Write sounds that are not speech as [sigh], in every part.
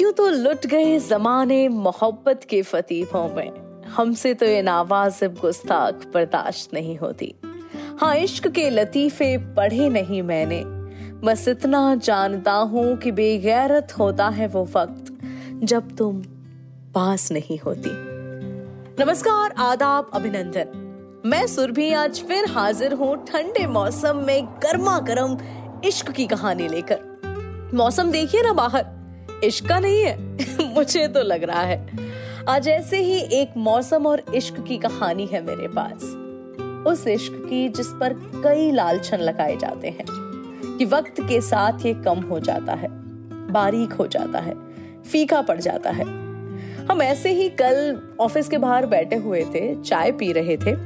यूँ तो लुट गए जमाने मोहब्बत के फतीहों में। हमसे तो ये नावाजिब गुस्ताख बर्दाश्त नहीं होती। हाँ इश्क के लतीफे पढ़े नहीं मैंने। बस इतना जानता हूँ कि बेगैरत होता है वो वक्त, जब तुम पास नहीं होती। नमस्कार, आदाब, अभिनंदन। मैं सुरभि, आज फिर हाजिर हूँ ठंडे मौसम में गर्मा गर्म इश्क की कहानी लेकर। मौसम देखिए ना बाहर। इश्क का नहीं है। [laughs] मुझे तो लग रहा है। आज ऐसे ही एक मौसम और इश्क की कहानी है मेरे पास। उस इश्क की जिस पर कई लालछन लगाए जाते हैं कि वक्त के साथ ये कम हो जाता है, बारीक हो जाता है, फीका पड़ जाता है। हम ऐसे ही कल ऑफ़िस के बाहर बैठे हुए थे, चाय पी रहे थे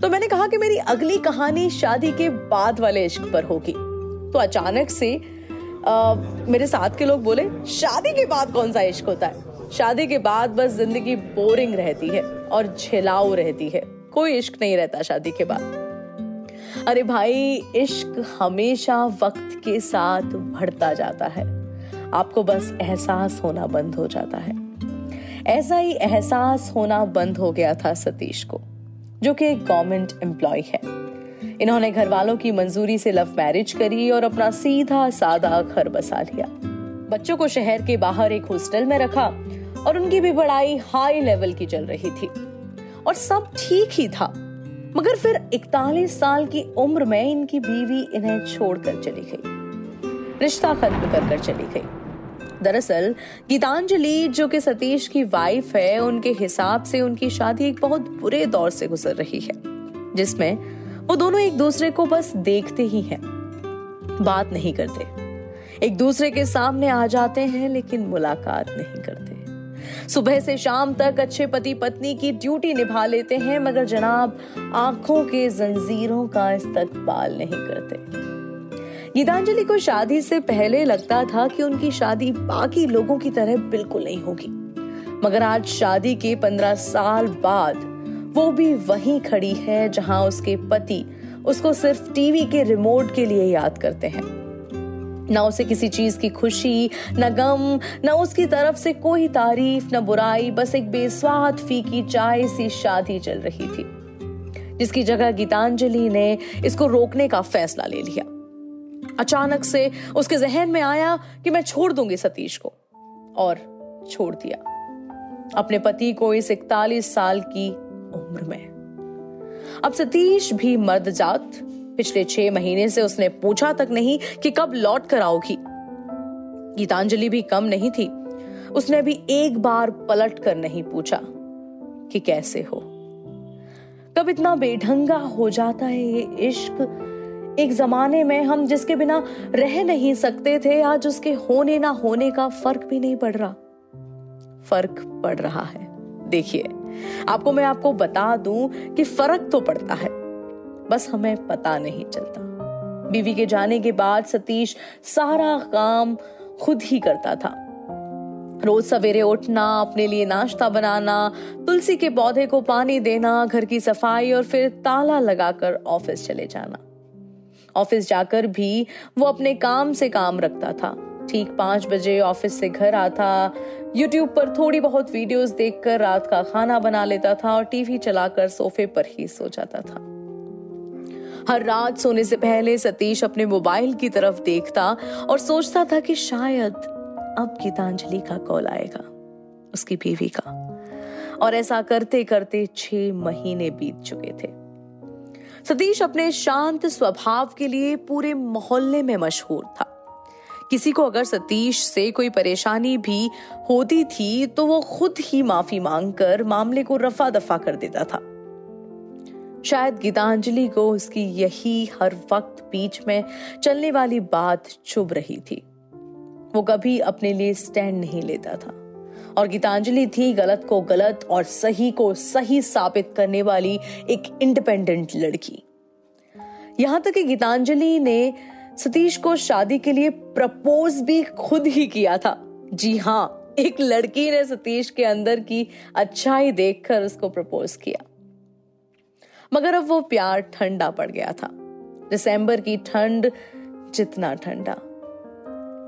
तो मैंने कहा कि मेरी अगली कहानी शादी के बाद वाले इश्क पर होगी। तो अचानक से मेरे साथ के लोग बोले, शादी के बाद कौन सा इश्क होता है? शादी के बाद बस ज़िंदगी बोरिंग रहती है और झेलाऊ रहती है। कोई इश्क नहीं रहता शादी के बाद। अरे भाई, इश्क हमेशा वक्त के साथ बढ़ता जाता है। आपको बस एहसास होना बंद हो जाता है। ऐसा ही एहसास होना बंद हो गया था सतीश को, जो कि एक गवर्नमेंट एम्प्लॉय है। इन्होंने घर वालों की मंजूरी से लव मैरिज करी और अपना सीधा सादा घर बसा लिया। बच्चों को शहर के बाहर एक हॉस्टल में रखा और उनकी भी पढ़ाई हाई लेवल की चल रही थी। और सब ठीक ही था, मगर फिर इकतालीस साल की उम्र में इनकी बीवी इन्हें छोड़कर चली गई। रिश्ता खत्म कर कर चली गई। दरअसल, गीतांजलि, जो कि सतीश की वाइफ है, उनके हिसाब से उनकी शादी एक बहुत बुरे दौर से गुजर रही है, जिसमें वो दोनों एक दूसरे को बस देखते ही हैं। बात नहीं करते। एक दूसरे के सामने आ जाते हैं, लेकिन मुलाकात नहीं करते। सुबह से शाम तक अच्छे पति पत्नी की ड्यूटी निभा लेते हैं, मगर जनाब, आँखों के जंजीरों का इस्तकबाल नहीं करते। गीतांजलि को शादी से पहले लगता था कि उनकी शादी बाकी लोगों की तरह बिल्कुल नहीं होगी। मगर आज शादी के पंद्रह साल बाद वो भी वहीं खड़ी है जहाँ उसके पति उसको सिर्फ़ टीवी के रिमोट के लिए याद करते हैं। ना उसे किसी चीज़ की खुशी, न गम, न उसकी तरफ़ से कोई तारीफ़, न बुराई, बस एक बेस्वाद फीकी चाय सी शादी चल रही थी, जिसकी जगह गीतांजलि ने इसको रोकने का फैसला ले लिया। अचानक से उसके जहन में आया कि मैं छोड़ दूँगी सतीश को, और छोड़ दिया। अपने पति को इस इकतालीस साल की उम्र में। अब सतीश भी मर्द जात। पिछले छह महीने से उसने पूछा तक नहीं कि कब लौट कर आओगी। गीतांजलि भी कम नहीं थी। उसने भी एक बार पलट कर नहीं पूछा कि कैसे हो। कब इतना बेढंगा हो जाता है ये इश्क। एक जमाने में हम जिसके बिना रह नहीं सकते थे, आज उसके होने ना होने का फ़र्क भी नहीं पड़ रहा। फ़र्क पड़ रहा है। देखिए आपको मैं आपको बता दूँ कि फ़र्क तो पड़ता है, बस हमें पता नहीं चलता। बीवी के जाने के बाद सतीश सारा काम खुद ही करता था। रोज सवेरे उठना, अपने लिए नाश्ता बनाना, तुलसी के पौधे को पानी देना, घर की सफ़ाई और फिर ताला लगाकर ऑफ़िस चले जाना। ऑफ़िस जाकर भी वो अपने काम से काम रखता था। ठीक पाँच बजे ऑफ़िस से घर आता यूट्यूब पर थोड़ी बहुत वीडियोस देखकर रात का खाना बना लेता था और टीवी चलाकर सोफे पर ही सो जाता था। हर रात सोने से पहले सतीश अपने मोबाइल की तरफ़ देखता और सोचता था कि शायद अब गीतांजलि का कॉल आएगा, उसकी बीवी का। और ऐसा करते करते छह महीने बीत चुके थे। सतीश अपने शांत स्वभाव के लिए पूरे मोहल्ले में मशहूर था। किसी को अगर सतीश से कोई परेशानी भी होती थी तो वो खुद ही माफ़ी मांगकर मामले को रफा दफ़ा कर देता था। शायद गीतांजलि को उसकी यही हर वक्त बीच में चलने वाली बात चुभ रही थी। वो कभी अपने लिए स्टैंड नहीं लेता था। और गीतांजलि थी गलत को गलत और सही को सही साबित करने वाली एक इंडिपेंडेंट लड़की। यहाँ तक कि गीतांजलि ने सतीश को शादी के लिए प्रपोज भी खुद ही किया था। जी हाँ एक लड़की ने सतीश के अंदर की अच्छाई देखकर उसको प्रपोज किया। मगर अब वो प्यार ठंडा पड़ गया था। दिसंबर की ठंड जितना ठंडा।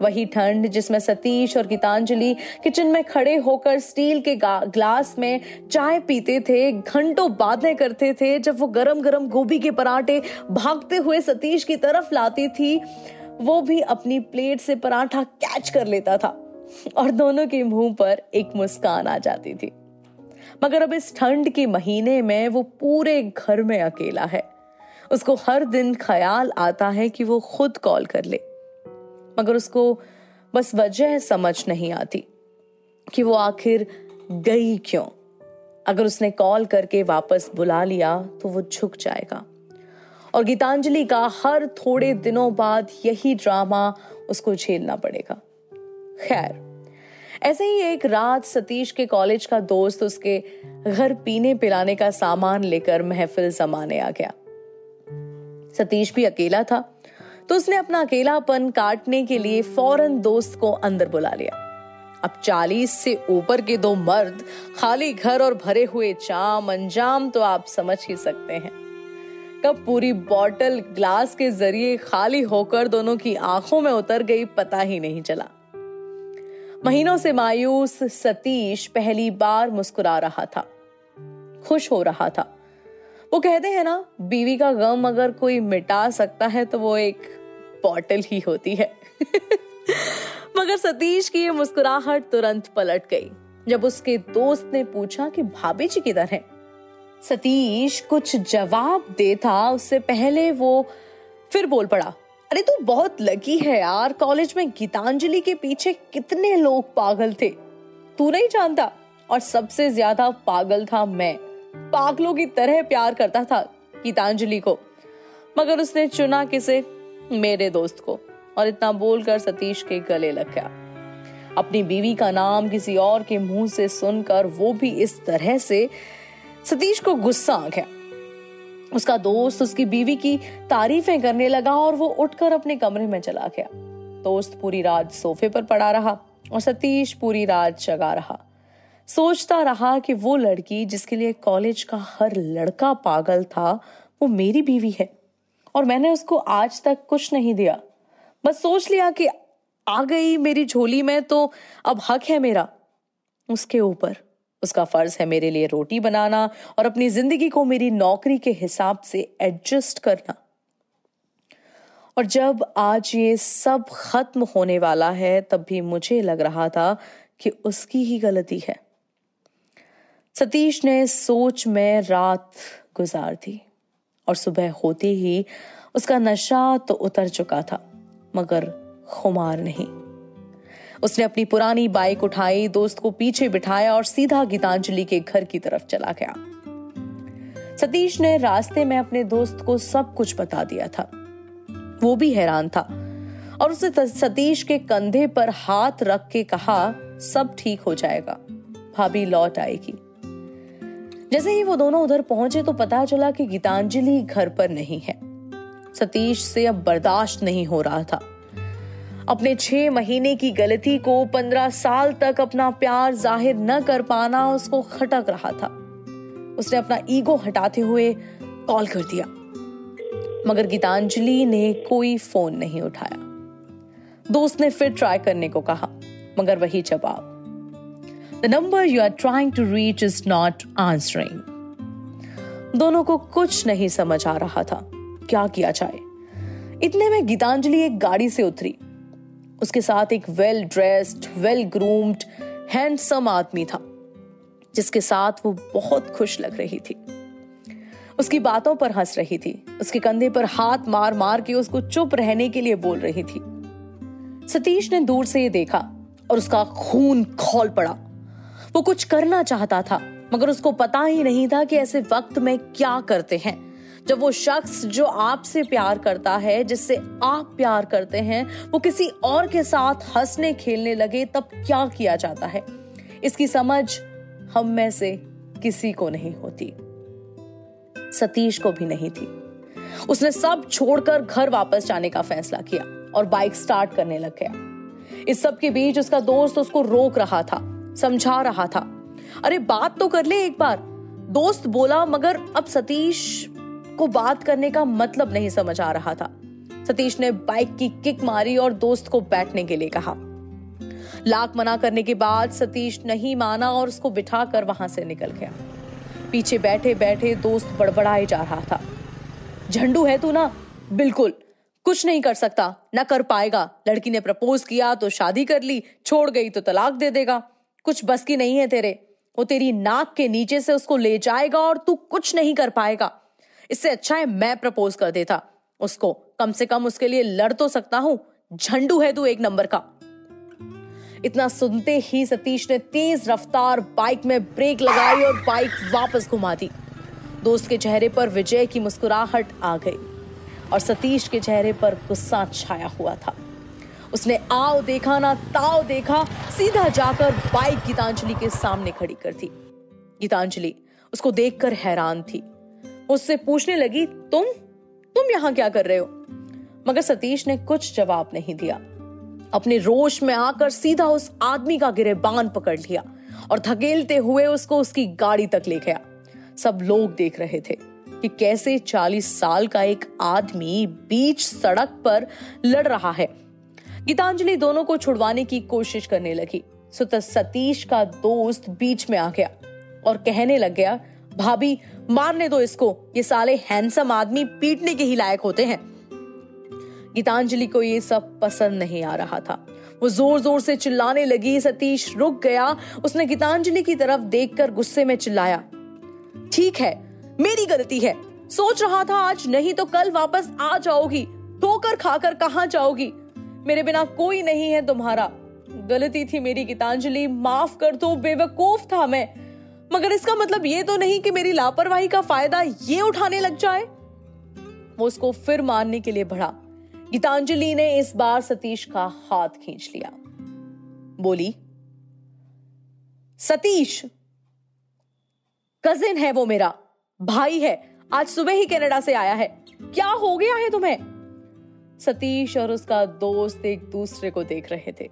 वही ठंड जिसमें सतीश और गीतांजलि किचन में खड़े होकर स्टील के ग्लास में चाय पीते थे, घंटों बातें करते थे, जब वो गरम गरम गोभी के पराठे भागते हुए सतीश की तरफ़ लाती थी, वो भी अपनी प्लेट से पराठा कैच कर लेता था और दोनों के मुँह पर एक मुस्कान आ जाती थी। मगर अब इस ठंड के महीने में वो पूरे घर में अकेला है। उसको हर दिन ख्याल आता है कि वो खुद कॉल कर ले। मगर उसको बस वजह समझ नहीं आती कि वो आखिर गई क्यों। अगर उसने कॉल करके वापस बुला लिया तो वो झुक जाएगा। और गीतांजलि का हर थोड़े दिनों बाद यही ड्रामा उसको झेलना पड़ेगा। खैर, ऐसे ही एक रात सतीश के कॉलेज का दोस्त उसके घर पीने पिलाने का सामान लेकर महफिल जमाने आ गया। सतीश भी अकेला था। तो उसने अपना अकेलापन काटने के लिए फ़ौरन दोस्त को अंदर बुला लिया। अब चालीस से ऊपर के दो मर्द, खाली घर और भरे हुए चाम अंजाम तो आप समझ ही सकते हैं। कब पूरी बॉटल ग्लास के ज़रिए खाली होकर दोनों की आँखों में उतर गई, पता ही नहीं चला। महीनों से मायूस सतीश पहली बार मुस्कुरा रहा था। खुश हो रहा था। वो कहते हैं ना, बीवी का गम अगर कोई मिटा सकता है तो वो एक बॉटल ही होती है। मगर सतीश की ये मुस्कुराहट तुरंत पलट गई, जब उसके दोस्त ने पूछा कि भाभी जी किधर हैं? सतीश कुछ जवाब दे था उससे पहले वो फिर बोल पड़ा, अरे तू बहुत लकी है यार, कॉलेज में गीतांजलि के पीछे कितने लोग पागल थे। तू नहीं जानता, और सबसे ज़्यादा पागल था मैं। पागलों की तरह प्यार करता था गीतांजलि को, मगर उसने चुना किसे? मेरे दोस्त को और इतना बोलकर सतीश के गले लग गया। अपनी बीवी का नाम किसी और के मुँह से सुनकर वो भी इस तरह से सतीश को गुस्सा आ गया। उसका दोस्त उसकी बीवी की तारीफें करने लगा और वो उठकर अपने कमरे में चला गया। दोस्त पूरी रात सोफे पर पड़ा रहा और सतीश पूरी रात जगा रहा। सोचता रहा कि वो लड़की जिसके लिए कॉलेज का हर लड़का पागल था, वो मेरी बीवी है। और मैंने उसको आज तक कुछ नहीं दिया। बस सोच लिया कि आ गई मेरी झोली में तो अब हक है मेरा। उसके ऊपर उसका फ़र्ज़ है मेरे लिए रोटी बनाना और अपनी ज़िंदगी को मेरी नौकरी के हिसाब से एडजस्ट करना। और जब आज ये सब खत्म होने वाला है, तब भी मुझे लग रहा था कि उसकी ही गलती है। सतीश ने सोच में रात गुजार दी। और सुबह होते ही उसका नशा तो उतर चुका था, मगर खुमार नहीं। उसने अपनी पुरानी बाइक उठाई, दोस्त को पीछे बिठाया और सीधा गीतांजलि के घर की तरफ़ चला गया। सतीश ने रास्ते में अपने दोस्त को सब कुछ बता दिया था। वो भी हैरान था और उसने सतीश के कंधे पर हाथ रख के कहा, सब ठीक हो जाएगा, भाभी लौट आएगी। जैसे ही वो दोनों उधर पहुँचे तो पता चला कि गीतांजलि घर पर नहीं है। सतीश से अब बर्दाश्त नहीं हो रहा था। अपने छह महीने की गलती को पंद्रह साल तक अपना प्यार ज़ाहिर न कर पाना उसको खटक रहा था। उसने अपना ईगो हटाते हुए कॉल कर दिया। मगर गीतांजलि ने कोई फ़ोन नहीं उठाया। दोस्त ने फिर ट्राई करने को कहा, मगर वही जवाब। The number you are trying to reach is not answering दोनों को कुछ नहीं समझ आ रहा था। क्या किया जाए? इतने में गीतांजलि एक गाड़ी से उतरी। उसके साथ एक well dressed well groomed handsome आदमी था, जिसके साथ वो बहुत खुश लग रही थी। उसकी बातों पर हंस रही थी। उसके कंधे पर हाथ मार मार के उसको चुप रहने के लिए बोल रही थी। सतीश ने दूर से ये देखा और उसका खून खोल पड़ा। वो कुछ करना चाहता था, मगर उसको पता ही नहीं था कि ऐसे वक्त में क्या करते हैं। जब वो शख्स जो आपसे प्यार करता है, जिससे आप प्यार करते हैं, वो किसी और के साथ हंसने खेलने लगे, तब क्या किया जाता है? इसकी समझ हम में से किसी को नहीं होती। सतीश को भी नहीं थी। उसने सब छोड़कर घर वापस जाने का फैसला किया और बाइक स्टार्ट करने लग गया। इस सब के बीच उसका दोस्त उसको रोक रहा था। समझा रहा था। अरे, बात तो कर ले एक बार। दोस्त बोला, मगर अब सतीश को बात करने का मतलब नहीं समझ आ रहा था। सतीश ने बाइक की किक मारी और दोस्त को बैठने के लिए कहा। लाख मना करने के बाद सतीश नहीं माना और उसको बिठाकर वहाँ से निकल गया। पीछे बैठे बैठे दोस्त बड़बड़ाए जा रहा था। झंडू है तू ना? बिल्कुल। कुछ नहीं कर सकता। ना कर पाएगा। लड़की ने प्रपोज किया तो शादी कर ली। छोड़ गई तो तलाक दे देगा। कुछ बस की नहीं है तेरे। वो तेरी नाक के नीचे से उसको ले जाएगा और तू कुछ नहीं कर पाएगा। इससे अच्छा है मैं प्रपोज कर देता। उसको कम से कम उसके लिए लड़ तो सकता हूँ। झंडू है तू एक नंबर का। इतना सुनते ही सतीश ने तेज रफ्तार बाइक में ब्रेक लगाई और बाइक वापस घुमा दी। दोस्त के चेहरे पर विजय की मुस्कुराहट आ गई और सतीश के चेहरे पर गुस्सा छाया हुआ था। उसने आओ देखा ना ताओ देखा, सीधा जाकर बाइक गीतांजलि के सामने खड़ी कर दी। गीतांजलि उसको देखकर हैरान थी। उससे पूछने लगी, तुम? तुम यहाँ क्या कर रहे हो? मगर सतीश ने कुछ जवाब नहीं दिया। अपने रोश में आकर सीधा उस आदमी का गिरेबान पकड़ लिया और धकेलते हुए उसको उसकी गाड़ी तक ले गया। सब लोग देख रहे थे कि कैसे चालीस साल का एक आदमी बीच सड़क पर लड़ रहा है। गीतांजलि दोनों को छुड़वाने की कोशिश करने लगी। सो सतीश का दोस्त बीच में आ गया और कहने लग गया, भाभी, मारने दो इसको। ये साले हैंडसम आदमी पीटने के ही लायक होते हैं। गीतांजलि को ये सब पसंद नहीं आ रहा था। वो ज़ोर ज़ोर से चिल्लाने लगी। सतीश रुक गया। उसने गीतांजलि की तरफ़ देखकर गुस्से में चिल्लाया, ठीक है, मेरी गलती है। सोच रहा था आज नहीं तो कल वापस आ जाओगी। ठोकर खाकर कहा जाओगी? मेरे बिना कोई नहीं है तुम्हारा। गलती थी मेरी गीतांजलि, माफ़ कर दो, बेवकूफ़ था मैं। मगर इसका मतलब ये तो नहीं कि मेरी लापरवाही का फ़ायदा ये उठाने लग जाए। वो उसको फिर मारने के लिए बढ़ा। गीतांजलि ने इस बार सतीश का हाथ खींच लिया। बोली, सतीश, कजिन है वो मेरा, भाई है, आज सुबह ही कनाडा से आया है। क्या हो गया है तुम्हें? सतीश और उसका दोस्त एक दूसरे को देख रहे थे।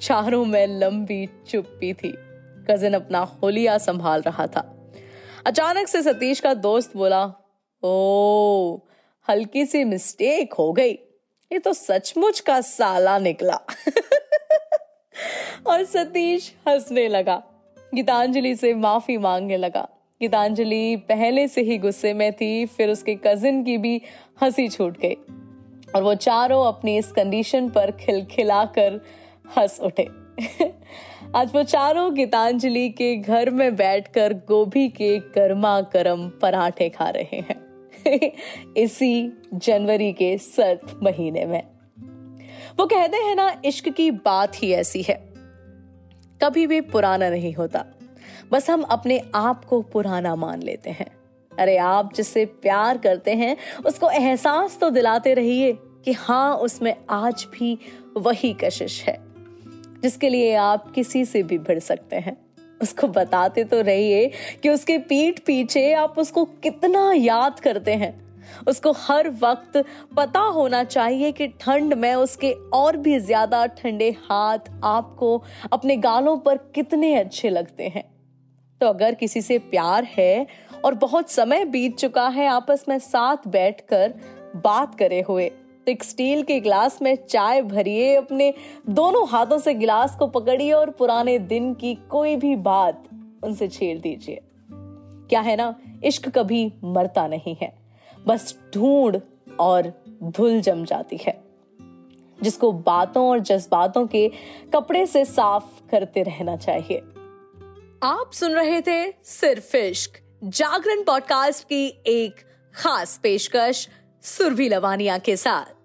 चारों में लंबी चुप्पी थी। कजिन अपना होलिया संभाल रहा था। अचानक से सतीश का दोस्त बोला ओ हल्की सी मिस्टेक हो गई। ये तो सचमुच का साला निकला। [laughs] और सतीश हंसने लगा। गीतांजलि से माफ़ी मांगने लगा। गीतांजलि पहले से ही गुस्से में थी, फिर उसके कजिन की भी हँसी छूट गई। और वो चारों अपनी इस कंडीशन पर खिलखिला कर हंस उठे। [laughs] आज वो चारों गीतांजलि के घर में बैठकर गोभी के गर्मा गर्म पराठे खा रहे हैं। [laughs] इसी जनवरी के सर्द महीने में। वो कहते हैं ना, इश्क की बात ही ऐसी है। कभी भी पुराना नहीं होता। बस हम अपने आप को पुराना मान लेते हैं। अरे आप जिससे प्यार करते हैं, उसको एहसास तो दिलाते रहिए कि हाँ उसमें आज भी वही कशिश है, जिसके लिए आप किसी से भी भिड़ सकते हैं। उसको बताते तो रहिए कि उसके पीठ पीछे आप उसको कितना याद करते हैं। उसको हर वक्त पता होना चाहिए कि ठंड में उसके और भी ज़्यादा ठंडे हाथ आपको अपने गालों पर कितने अच्छे लगते हैं। तो अगर किसी से प्यार है और बहुत समय बीत चुका है, आपस में साथ बैठकर बात करे हुए। तो एक स्टील के गिलास में चाय भरिए, अपने दोनों हाथों से गिलास को पकड़िए और पुराने दिन की कोई भी बात उनसे छेड़ दीजिए। क्या है ना, इश्क कभी मरता नहीं है। बस ढूंढ और धुल जम जाती है, जिसको बातों और जज्बातों के कपड़े से साफ़ करते रहना चाहिए। आप सुन रहे थे सिर्फ़ इश्क। जागरण पॉडकास्ट की एक खास पेशकश सुरभि लवानिया के साथ।